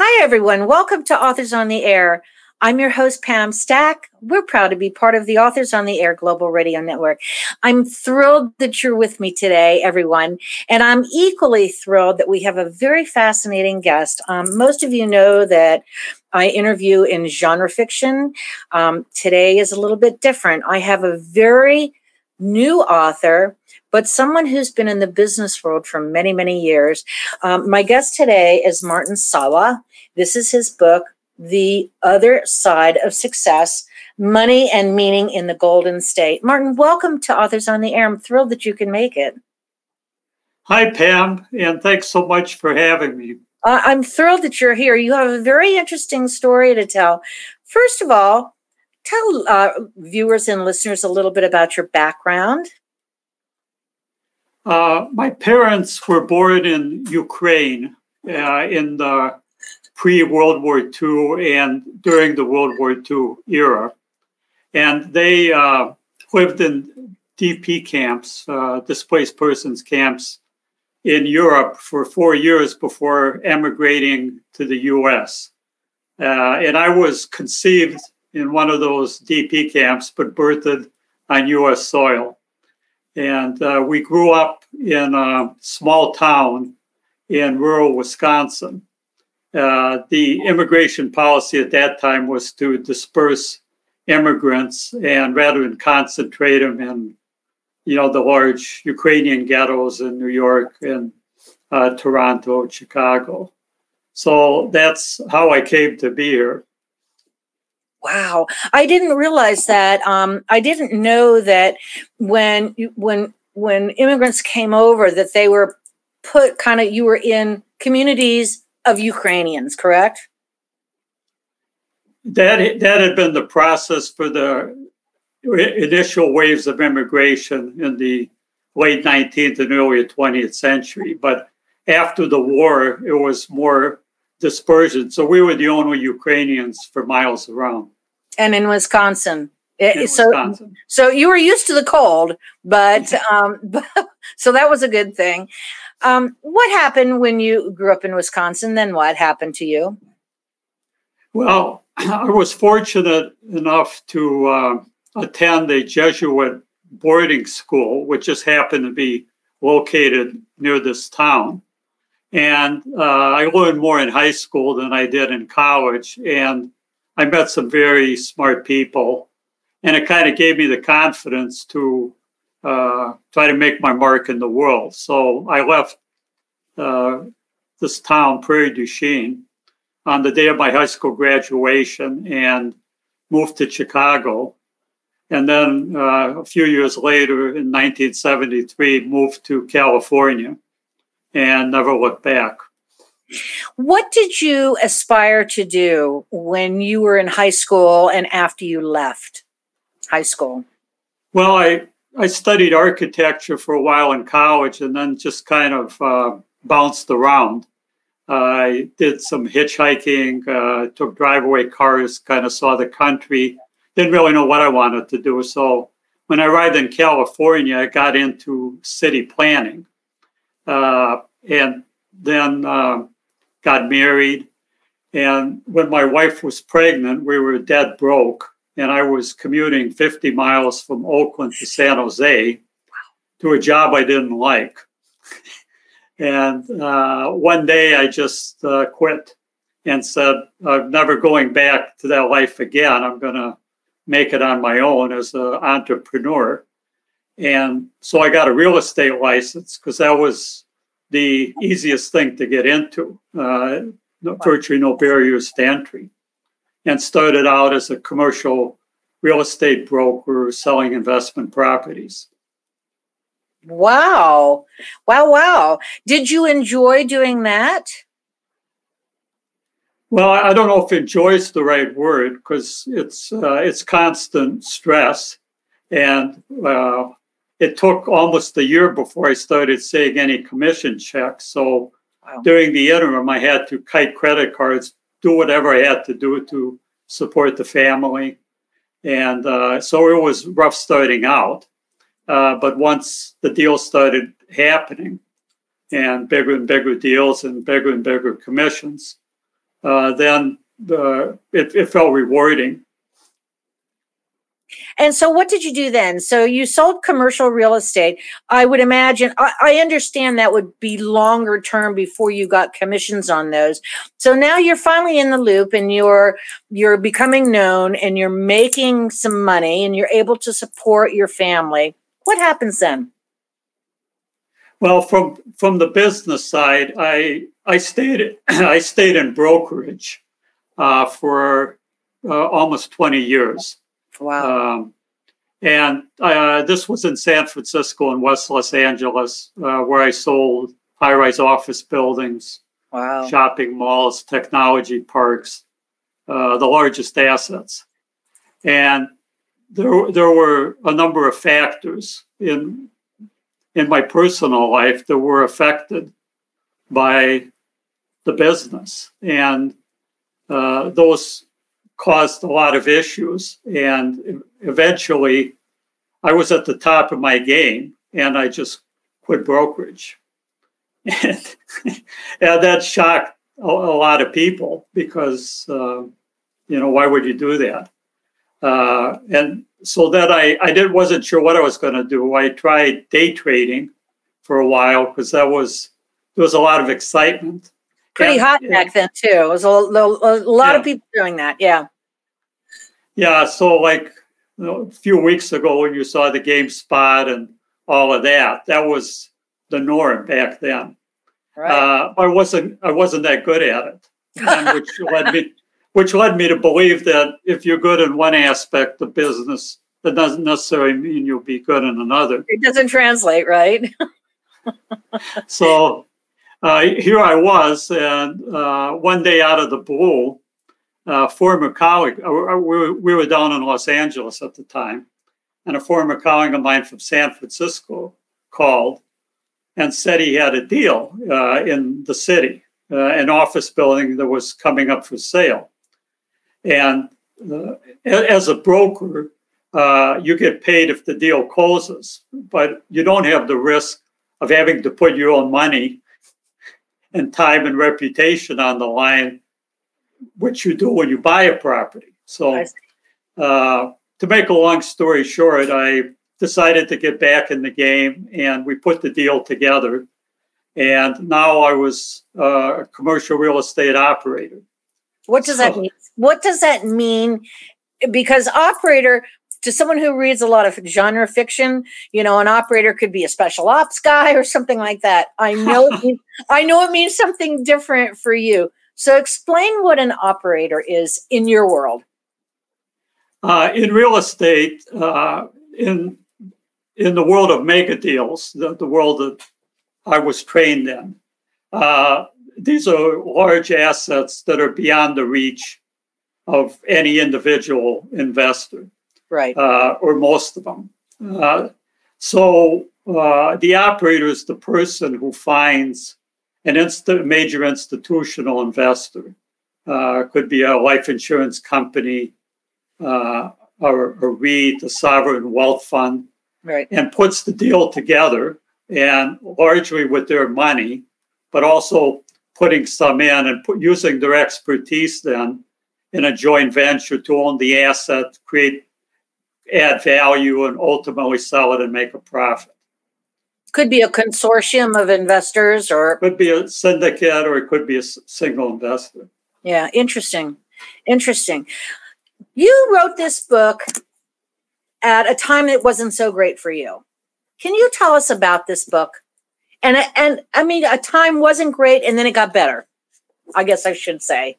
Hi, everyone. Welcome to Authors on the Air. I'm your host, Pam Stack. We're proud to be part of the Authors on the Air Global Radio Network. I'm thrilled that you're with me today, everyone. And I'm equally thrilled that we have a very fascinating guest. Um, most of you know that I interview in genre fiction. Um, today is a little bit different. I have a very new author but someone who's been in the business world for many, many years. Um, my guest today is Martin Sawa. This is his book, The Other Side of Success Money and Meaning in the Golden State. Martin, welcome to Authors on the Air. I'm thrilled that you can make it. Hi, Pam, and thanks so much for having me. Uh, I'm thrilled that you're here. You have a very interesting story to tell. First of all, tell uh, viewers and listeners a little bit about your background. Uh, my parents were born in Ukraine uh, in the pre World War II and during the World War II era. And they uh, lived in DP camps, uh, displaced persons camps, in Europe for four years before emigrating to the US. Uh, and I was conceived in one of those DP camps, but birthed on US soil. And uh, we grew up in a small town in rural Wisconsin. Uh, the immigration policy at that time was to disperse immigrants and rather than concentrate them in, you know, the large Ukrainian ghettos in New York and uh, Toronto, Chicago. So that's how I came to be here. Wow, I didn't realize that. Um, I didn't know that when when when immigrants came over, that they were put kind of you were in communities of Ukrainians, correct? That that had been the process for the initial waves of immigration in the late 19th and early 20th century. But after the war, it was more dispersion. So we were the only Ukrainians for miles around. And in Wisconsin. In so, Wisconsin. so you were used to the cold, but, um, but so that was a good thing. Um, what happened when you grew up in Wisconsin? Then what happened to you? Well, I was fortunate enough to uh, attend a Jesuit boarding school, which just happened to be located near this town. And uh, I learned more in high school than I did in college. And I met some very smart people. And it kind of gave me the confidence to uh, try to make my mark in the world. So I left uh, this town, Prairie du Chien, on the day of my high school graduation and moved to Chicago. And then uh, a few years later, in 1973, moved to California and never looked back. What did you aspire to do when you were in high school and after you left high school? Well, I, I studied architecture for a while in college and then just kind of uh, bounced around. I did some hitchhiking, uh, took driveway cars, kind of saw the country. Didn't really know what I wanted to do. So when I arrived in California, I got into city planning. Uh, and then uh, got married. And when my wife was pregnant, we were dead broke. And I was commuting 50 miles from Oakland to San Jose to a job I didn't like. and uh, one day I just uh, quit and said, I'm never going back to that life again. I'm going to make it on my own as an entrepreneur. And so I got a real estate license because that was the easiest thing to get into, uh, virtually no barriers to entry, and started out as a commercial real estate broker selling investment properties. Wow. Wow, wow. Did you enjoy doing that? Well, I don't know if enjoy is the right word because it's uh, it's constant stress, and uh, it took almost a year before I started seeing any commission checks. So wow. during the interim, I had to kite credit cards, do whatever I had to do to support the family. And uh, so it was rough starting out. Uh, but once the deals started happening and bigger and bigger deals and bigger and bigger commissions, uh, then the, it, it felt rewarding. And so, what did you do then? So, you sold commercial real estate. I would imagine, I, I, understand that would be longer term before you got commissions on those. So now you're finally in the loop and you're you're becoming known and you're making some money and you're able to support your family. What happens then? Well, from from the business side, I I stayed I stayed in brokerage uh, for uh, almost twenty years. Wow. Um, and uh, this was in San Francisco and West Los Angeles, uh, where I sold high rise office buildings, wow. shopping malls, technology parks, uh, the largest assets. And there, there were a number of factors in, in my personal life that were affected by the business. And uh, those caused a lot of issues. And eventually, I was at the top of my game and I just quit brokerage. And, and that shocked a, a, lot of people because, uh, you know, why would you do that? Uh, and so then I, I did, wasn't sure what I was going to do. I tried day trading for a while because that was, there was a lot of excitement pretty and, hot back then too. It was a, a, a lot yeah. of people doing that. Yeah. Yeah. So like you know, a few weeks ago when you saw the GameStop and all of that, that was the norm back then. Right. Uh, I wasn't I wasn't that good at it, which led me which led me to believe that if you're good in one aspect of business, that doesn't necessarily mean you'll be good in another. It doesn't translate, right? so uh, here I was, and uh, one day out of the blue, a former colleague, uh, uh, we were down in Los Angeles at the time, and a former colleague of mine from San Francisco called and said he had a deal uh, in the city, uh, an office building that was coming up for sale. And as a broker, you get paid if the deal closes, but you don't have the risk of having to put your own money and time and reputation on the line, which you do when you buy a property. So, uh, to make a long story short, I decided to get back in the game and we put the deal together. And now I was uh, a commercial real estate operator. What does so, that mean? What does that mean? Because operator, to someone who reads a lot of genre fiction, you know, an operator could be a special ops guy or something like that. I know, means, I know it means something different for you. So, explain what an operator is in your world. Uh, in real estate, uh, in in the world of mega deals, the, the world that I was trained in, uh, these are large assets that are beyond the reach of any individual investor right? Uh, or most of them. Uh, so uh, the operator is the person who finds an inst- major institutional investor. Uh, could be a life insurance company, uh, or a REIT, a sovereign wealth fund, right. and puts the deal together, and largely with their money, but also putting some in and put, using their expertise then in a joint venture to own the asset, create add value and ultimately sell it and make a profit. Could be a consortium of investors or could be a syndicate or it could be a single investor. Yeah, interesting. Interesting. You wrote this book at a time that wasn't so great for you. Can you tell us about this book? And and I mean a time wasn't great and then it got better. I guess I should say.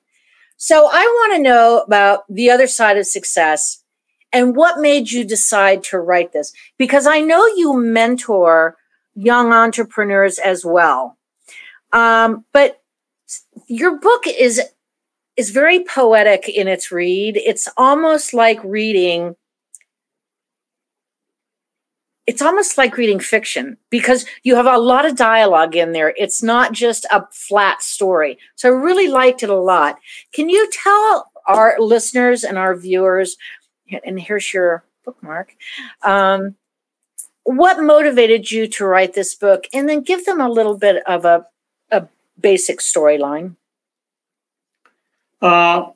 So I want to know about the other side of success and what made you decide to write this? Because I know you mentor young entrepreneurs as well. Um, but your book is is very poetic in its read. It's almost like reading it's almost like reading fiction because you have a lot of dialogue in there. It's not just a flat story. So I really liked it a lot. Can you tell our listeners and our viewers and here's your bookmark. Um, what motivated you to write this book? And then give them a little bit of a, a basic storyline. Uh,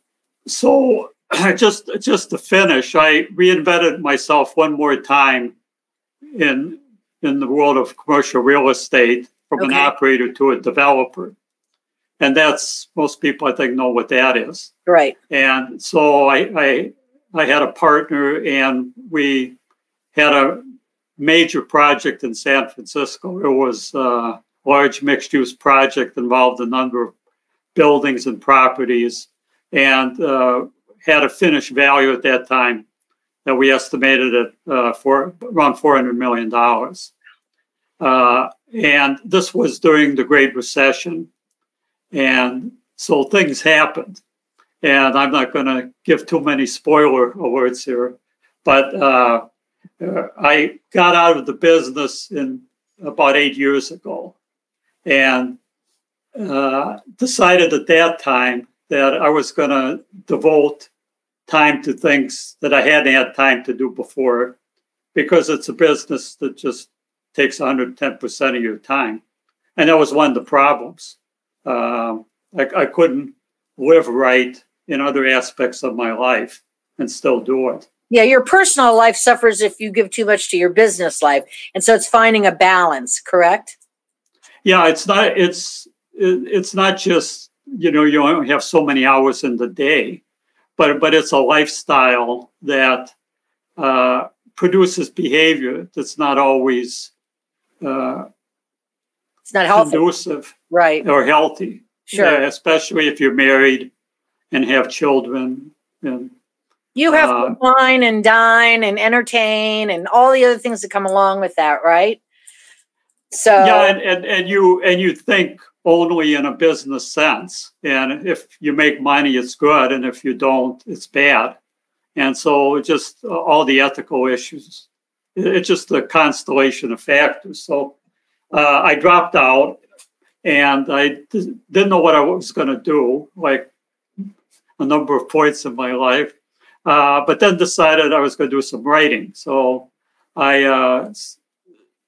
so just just to finish, I reinvented myself one more time in in the world of commercial real estate from okay. an operator to a developer. And that's most people I think know what that is. Right. And so I I, I had a partner and we had a major project in San Francisco. It was a large mixed use project involved a number of buildings and properties and uh, had a finished value at that time that we estimated at uh, for around $400 million. Uh, and this was during the Great Recession. And so things happened. And I'm not going to give too many spoiler alerts here, but uh, I got out of the business in about eight years ago and uh, decided at that time that I was going to devote time to things that I hadn't had time to do before because it's a business that just takes 110% of your time. And that was one of the problems. Um, I, I couldn't live right in other aspects of my life and still do it. Yeah, your personal life suffers if you give too much to your business life. And so it's finding a balance, correct? Yeah, it's not it's it's not just, you know, you only have so many hours in the day but but it's a lifestyle that uh, produces behavior that's not always uh, it's not healthy. conducive, right, or healthy. Sure, yeah, especially if you're married and have children and. You have uh, to wine and dine and entertain and all the other things that come along with that, right? So yeah, and, and, and you and you think only in a business sense. And if you make money, it's good. And if you don't, it's bad. And so just uh, all the ethical issues, it's just a constellation of factors. So uh, I dropped out and I didn't know what I was going to do, like a number of points in my life. Uh, but then decided I was going to do some writing. So I uh,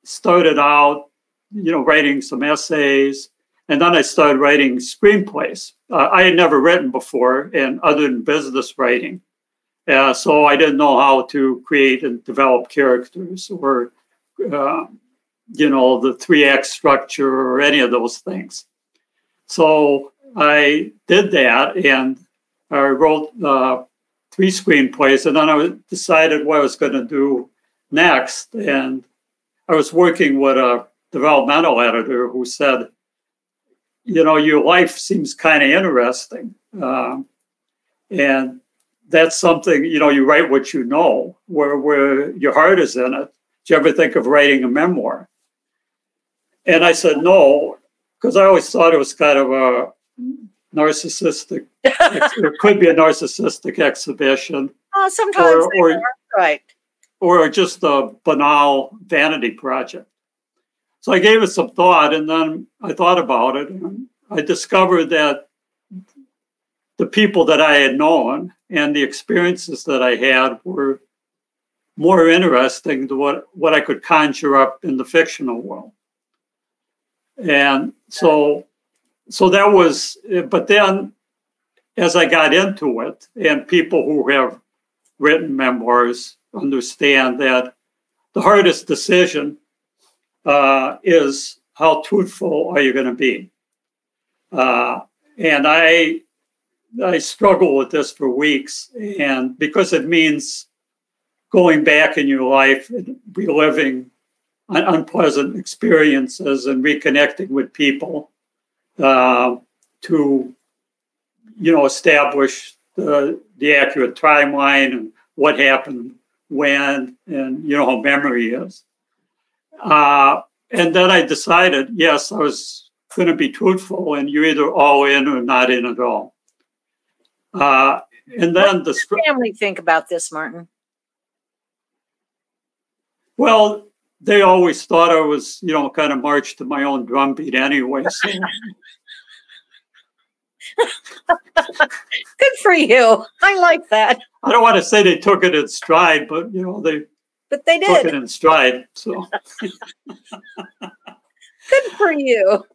started out, you know, writing some essays, and then I started writing screenplays. Uh, I had never written before, and other than business writing. Uh, so I didn't know how to create and develop characters or, uh, you know, the three act structure or any of those things. So I did that and I wrote uh, three screenplays, and then I decided what I was going to do next. And I was working with a developmental editor who said, you know, your life seems kind of interesting. Um, and that's something, you know, you write what you know, where, where your heart is in it. Do you ever think of writing a memoir? And I said, no, because I always thought it was kind of a narcissistic, it could be a narcissistic exhibition. Oh, sometimes or, or, right. Or just a banal vanity project. So I gave it some thought and then I thought about it and I discovered that the people that I had known and the experiences that I had were more interesting than what, what I could conjure up in the fictional world. And so so that was but then as I got into it, and people who have written memoirs understand that the hardest decision uh, is how truthful are you going to be? Uh, and I I struggle with this for weeks, and because it means going back in your life and reliving unpleasant experiences and reconnecting with people uh, to you know establish the the accurate timeline and what happened when and you know how memory is uh, and then I decided, yes, I was going to be truthful, and you're either all in or not in at all. Uh, and then what the family think about this, Martin. Well, they always thought I was, you know, kind of marched to my own drumbeat anyway. So. Good for you. I like that. I don't want to say they took it in stride, but you know, they but they did. Took it in stride. So good for you.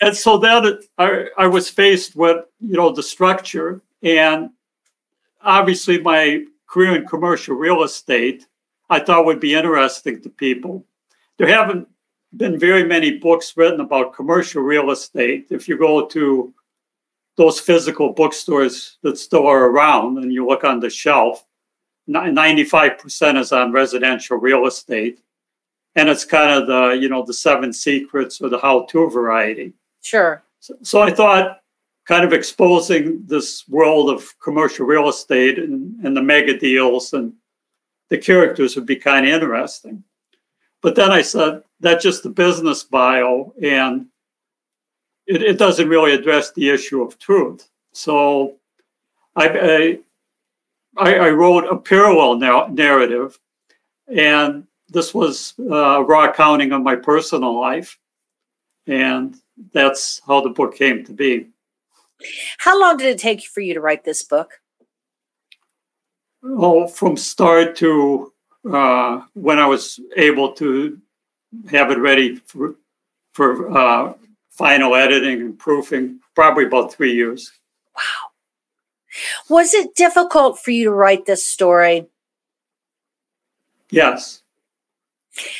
And so then I, I was faced with, you know, the structure and obviously, my career in commercial real estate I thought would be interesting to people. There haven't been very many books written about commercial real estate. If you go to those physical bookstores that still are around and you look on the shelf, 95% is on residential real estate. And it's kind of the, you know, the seven secrets or the how to variety. Sure. So, so I thought kind of exposing this world of commercial real estate and, and the mega deals and the characters would be kind of interesting. But then I said, that's just the business bio, and it, it doesn't really address the issue of truth. So I, I, I wrote a parallel narrative, and this was uh, raw accounting of my personal life. And that's how the book came to be. How long did it take for you to write this book? Oh, from start to uh, when I was able to have it ready for, for uh, final editing and proofing, probably about three years. Wow. Was it difficult for you to write this story? Yes.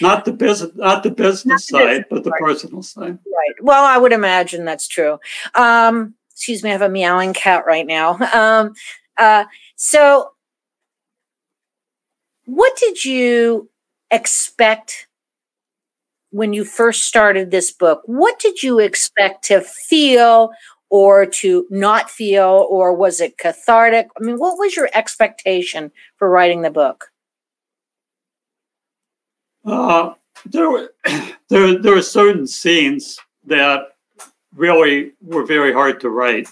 Not the business, not the business not the side, business but the part. personal side. Right. Well, I would imagine that's true. Um, excuse me, I have a meowing cat right now. Um, uh, so, what did you expect when you first started this book? What did you expect to feel or to not feel, or was it cathartic? I mean, what was your expectation for writing the book? Uh, there, were, there, there were certain scenes that really were very hard to write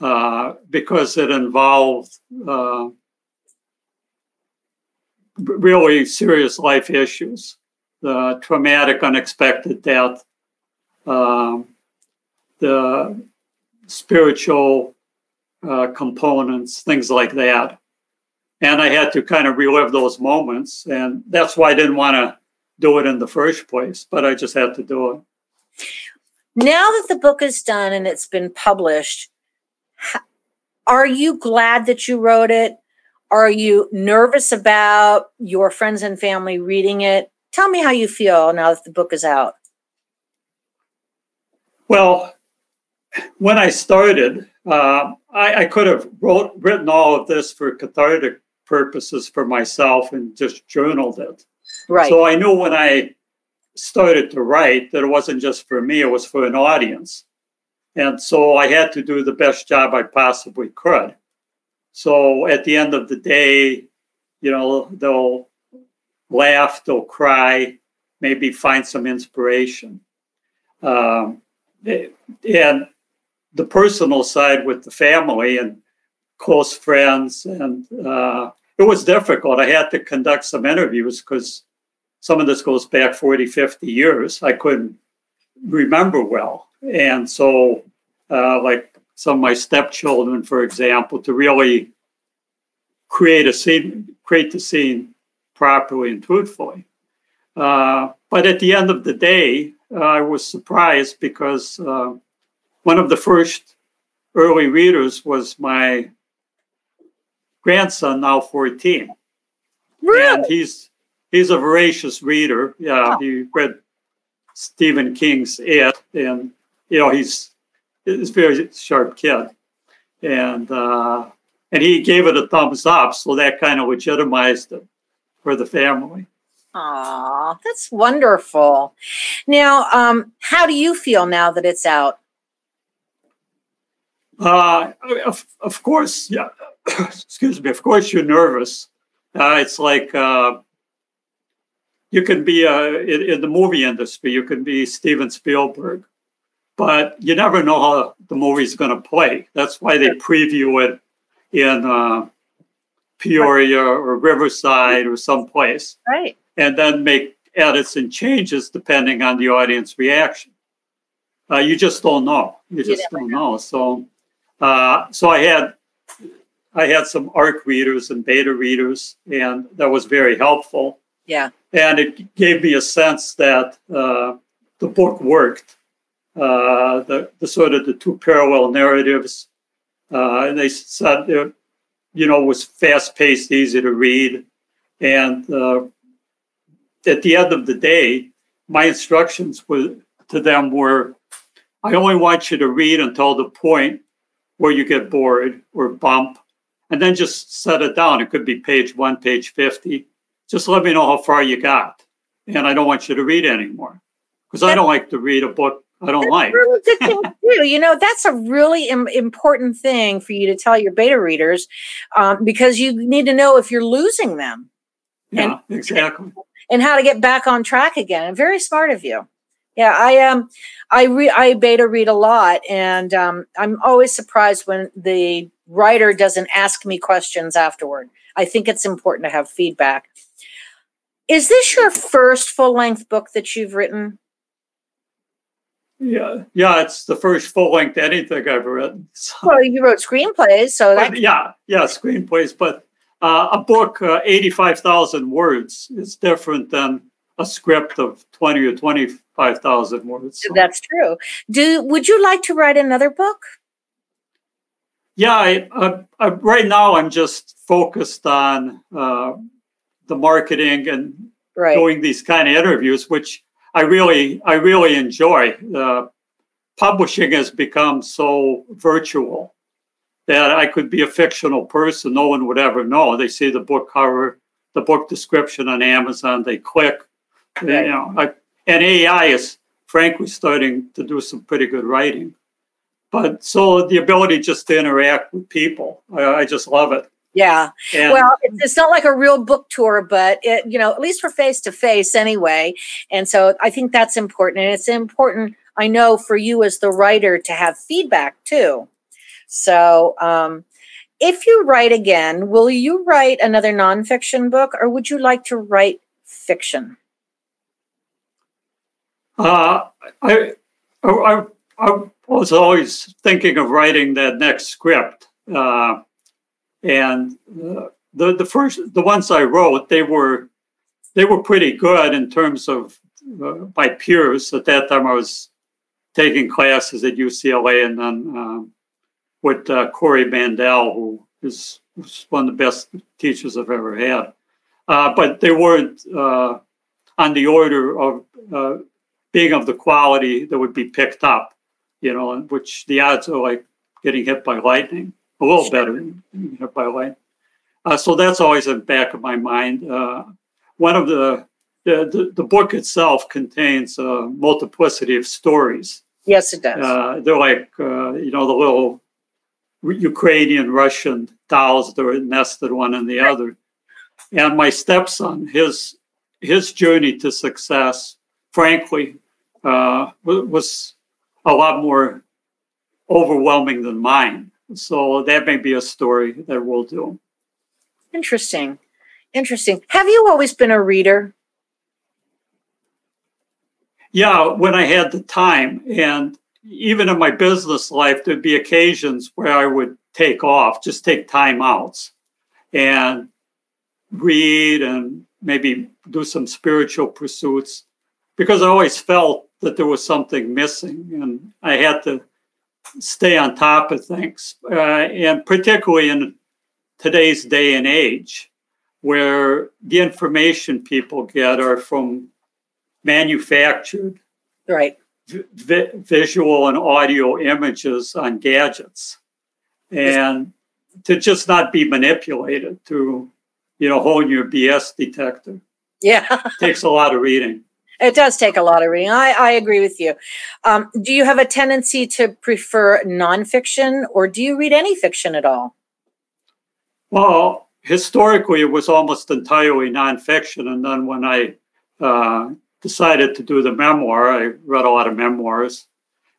uh, because it involved uh, really serious life issues, the traumatic, unexpected death, um, the spiritual uh, components, things like that. And I had to kind of relive those moments. And that's why I didn't want to do it in the first place, but I just had to do it. Now that the book is done and it's been published, are you glad that you wrote it? Are you nervous about your friends and family reading it? Tell me how you feel now that the book is out. Well, when I started, uh, I, I, could have wrote, written all of this for cathartic purposes for myself and just journaled it. Right. So I knew when I started to write that it wasn't just for me, it was for an audience. And so I had to do the best job I possibly could. So at the end of the day, you know, they'll laugh, they'll cry, maybe find some inspiration. Um, and the personal side with the family and close friends, and uh, it was difficult. I had to conduct some interviews because some of this goes back 40, 50 years. I couldn't remember well. And so, uh, like some of my stepchildren, for example, to really create a scene, create the scene properly and truthfully. Uh, but at the end of the day, uh, I was surprised because uh, one of the first early readers was my grandson, now 14. Really? And he's he's a voracious reader. Yeah, oh. he read Stephen King's It, and you know he's a very sharp kid, and uh, and he gave it a thumbs up, so that kind of legitimized it for the family. Aw, that's wonderful. Now, um, how do you feel now that it's out? Uh, of, of course, yeah. Excuse me. Of course, you're nervous. Uh, it's like uh, you can be uh, in, in, the movie industry. You can be Steven Spielberg, but you never know how the movie's going to play. That's why they preview it in uh, Peoria or Riverside or someplace. Right and then make edits and changes depending on the audience reaction. Uh, you just don't know. You just you don't know. know. So, uh, so I had I had some ARC readers and beta readers, and that was very helpful. Yeah, and it gave me a sense that uh, the book worked. Uh, the the sort of the two parallel narratives Uh, and they said, it, you know, was fast paced, easy to read. And uh, at the end of the day, my instructions were, to them were I only want you to read until the point where you get bored or bump, and then just set it down. It could be page one, page 50. Just let me know how far you got. And I don't want you to read anymore because I don't like to read a book I don't like. Really good thing to. You know, that's a really Im- important thing for you to tell your beta readers um, because you need to know if you're losing them. Yeah, and, exactly. And how to get back on track again. And very smart of you. Yeah, I um, I re- I beta read a lot, and um, I'm always surprised when the writer doesn't ask me questions afterward. I think it's important to have feedback. Is this your first full length book that you've written? Yeah, yeah, it's the first full length anything I've written. So. Well, you wrote screenplays, so that yeah, yeah, screenplays, but uh, a book uh, eighty-five thousand words is different than a script of twenty or twenty-five thousand words. So. That's true. Do would you like to write another book? Yeah, I, I, I, right now I'm just focused on uh, the marketing and right. doing these kind of interviews, which I really, I really enjoy. Uh, publishing has become so virtual that I could be a fictional person. No one would ever know. They see the book cover, the book description on Amazon. They click. They, you know, I, and AI is frankly starting to do some pretty good writing. But so the ability just to interact with people, I, I just love it. Yeah. And well, it's not like a real book tour, but it, you know, at least for face to face anyway. And so I think that's important. And it's important, I know, for you as the writer to have feedback too. So, um, if you write again, will you write another nonfiction book or would you like to write fiction? Uh, I, I, I was always thinking of writing that next script. Uh, and the the first the ones I wrote they were they were pretty good in terms of uh, my peers at that time. I was taking classes at UCLA and then um, with uh, Corey Mandell, who is one of the best teachers I've ever had. Uh, but they weren't uh, on the order of uh, being of the quality that would be picked up, you know, which the odds are like getting hit by lightning a little better by the way. Uh, so that's always in the back of my mind. Uh, one of the, the, the, the, book itself contains a multiplicity of stories. Yes, it does. Uh, they're like, uh, you know, the little Ukrainian Russian dolls that are nested one in the other. And my stepson, his his journey to success, frankly, uh, was a lot more overwhelming than mine. So that may be a story that we'll do. Interesting. Interesting. Have you always been a reader? Yeah, when I had the time. And even in my business life, there'd be occasions where I would take off, just take time outs and read and maybe do some spiritual pursuits because I always felt that there was something missing and I had to stay on top of things, uh, and particularly in today's day and age, where the information people get are from manufactured, right, vi- visual and audio images on gadgets, and to just not be manipulated to, you know, hone your BS detector. Yeah, takes a lot of reading. It does take a lot of reading. I, I agree with you. Um, do you have a tendency to prefer nonfiction or do you read any fiction at all? Well, historically, it was almost entirely nonfiction. And then when I uh, decided to do the memoir, I read a lot of memoirs.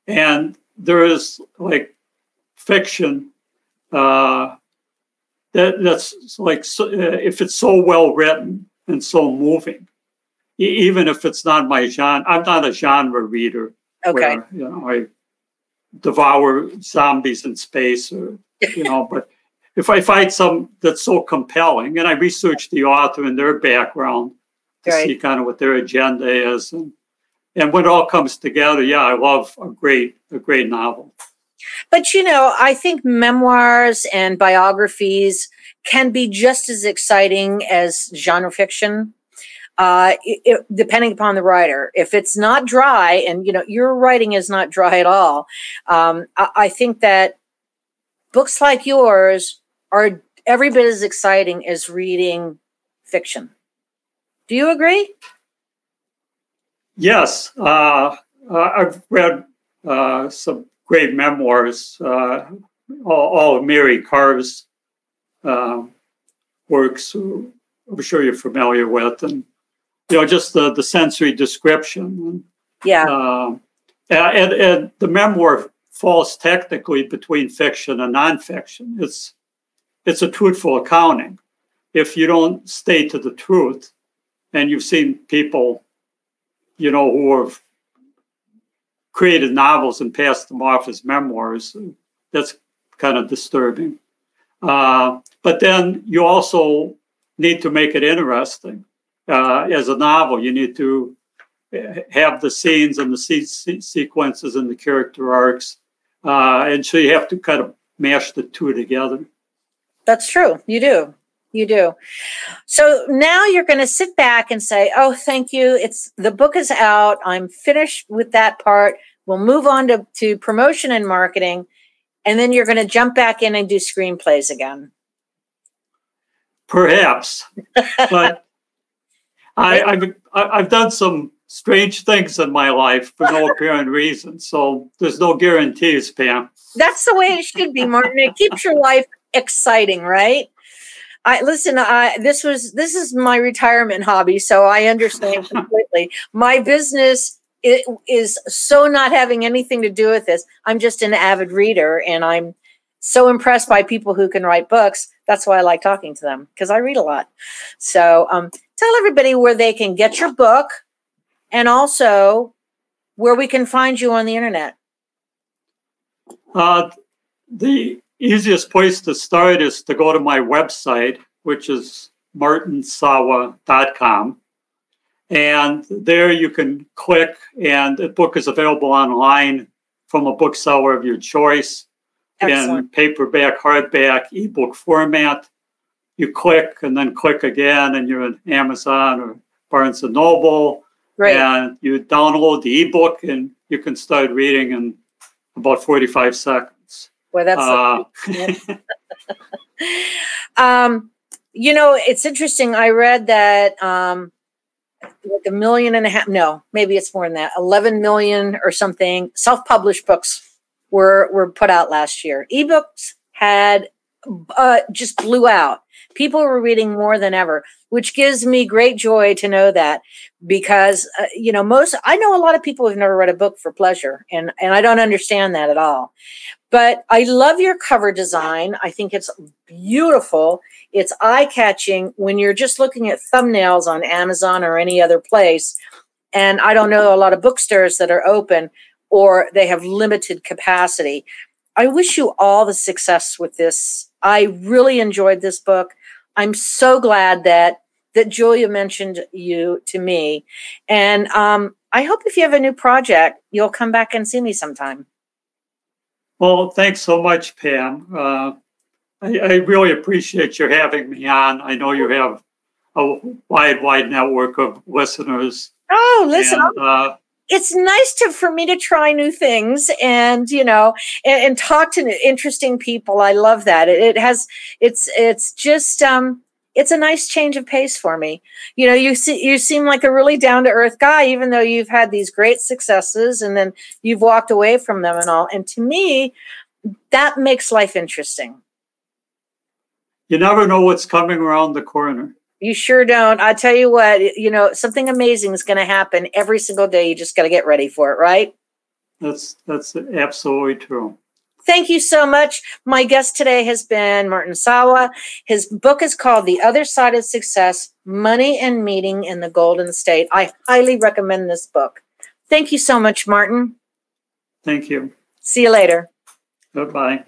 And there is like fiction uh, that, that's like, so, uh, if it's so well written and so moving even if it's not my genre. I'm not a genre reader. Okay. Where, you know, I devour zombies in space, or you know, but if I find some that's so compelling, and I research the author and their background to right. see kind of what their agenda is, and and when it all comes together, yeah, I love a great a great novel. But you know, I think memoirs and biographies can be just as exciting as genre fiction. Uh, it, it, depending upon the writer, if it's not dry, and you know your writing is not dry at all, um, I, I think that books like yours are every bit as exciting as reading fiction. Do you agree? Yes, uh, uh I've read uh, some great memoirs, uh, all, all, of Mary Karr's uh, works. I'm sure you're familiar with, and you know just the the sensory description. Yeah, uh, and, and the memoir falls technically between fiction and nonfiction. It's it's a truthful accounting. If you don't stay to the truth, and you've seen people, you know, who have created novels and passed them off as memoirs. That's kind of disturbing. Uh, but then you also need to make it interesting. Uh, as a novel, you need to have the scenes and the se- sequences and the character arcs. Uh, and so you have to kind of mash the two together. That's true. You do. You do. So now you're going to sit back and say, "Oh, thank you. It's the book is out. I'm finished with that part. We'll move on to, to promotion and marketing. And then you're going to jump back in and do screenplays again. Perhaps. but I, I've, I've done some strange things in my life for no apparent reason. So there's no guarantees, Pam. That's the way it should be, Martin. It keeps your life exciting, right? I listen. I this was this is my retirement hobby, so I understand completely. my business it is so not having anything to do with this. I'm just an avid reader and I'm so impressed by people who can write books. That's why I like talking to them because I read a lot. So um, tell everybody where they can get your book and also where we can find you on the internet. Uh, the easiest place to start is to go to my website, which is martinsawa.com. And there you can click, and the book is available online from a bookseller of your choice Excellent. in paperback, hardback, ebook format. You click and then click again, and you're in Amazon or Barnes and Noble. Right. And you download the ebook, and you can start reading in about 45 seconds. Well, that's. Uh, um, you know, it's interesting. I read that um, like a million and a half no maybe it's more than that 11 million or something self-published books were were put out last year ebooks had uh, just blew out people were reading more than ever which gives me great joy to know that because uh, you know most i know a lot of people who've never read a book for pleasure and and i don't understand that at all but I love your cover design. I think it's beautiful. It's eye catching when you're just looking at thumbnails on Amazon or any other place. And I don't know a lot of bookstores that are open or they have limited capacity. I wish you all the success with this. I really enjoyed this book. I'm so glad that that Julia mentioned you to me. And um, I hope if you have a new project, you'll come back and see me sometime. Well, thanks so much, Pam. Uh, I, I, really appreciate you having me on. I know you have a wide, wide network of listeners. Oh, listen. And, uh, it's nice to for me to try new things and you know and, and talk to interesting people i love that it, it has it's it's just um it's a nice change of pace for me. You know, you see, you seem like a really down to earth guy, even though you've had these great successes and then you've walked away from them and all. And to me, that makes life interesting. You never know what's coming around the corner. You sure don't. I tell you what, you know, something amazing is going to happen every single day. You just got to get ready for it, right? That's that's absolutely true. Thank you so much. My guest today has been Martin Sawa. His book is called The Other Side of Success Money and Meaning in the Golden State. I highly recommend this book. Thank you so much, Martin. Thank you. See you later. Goodbye.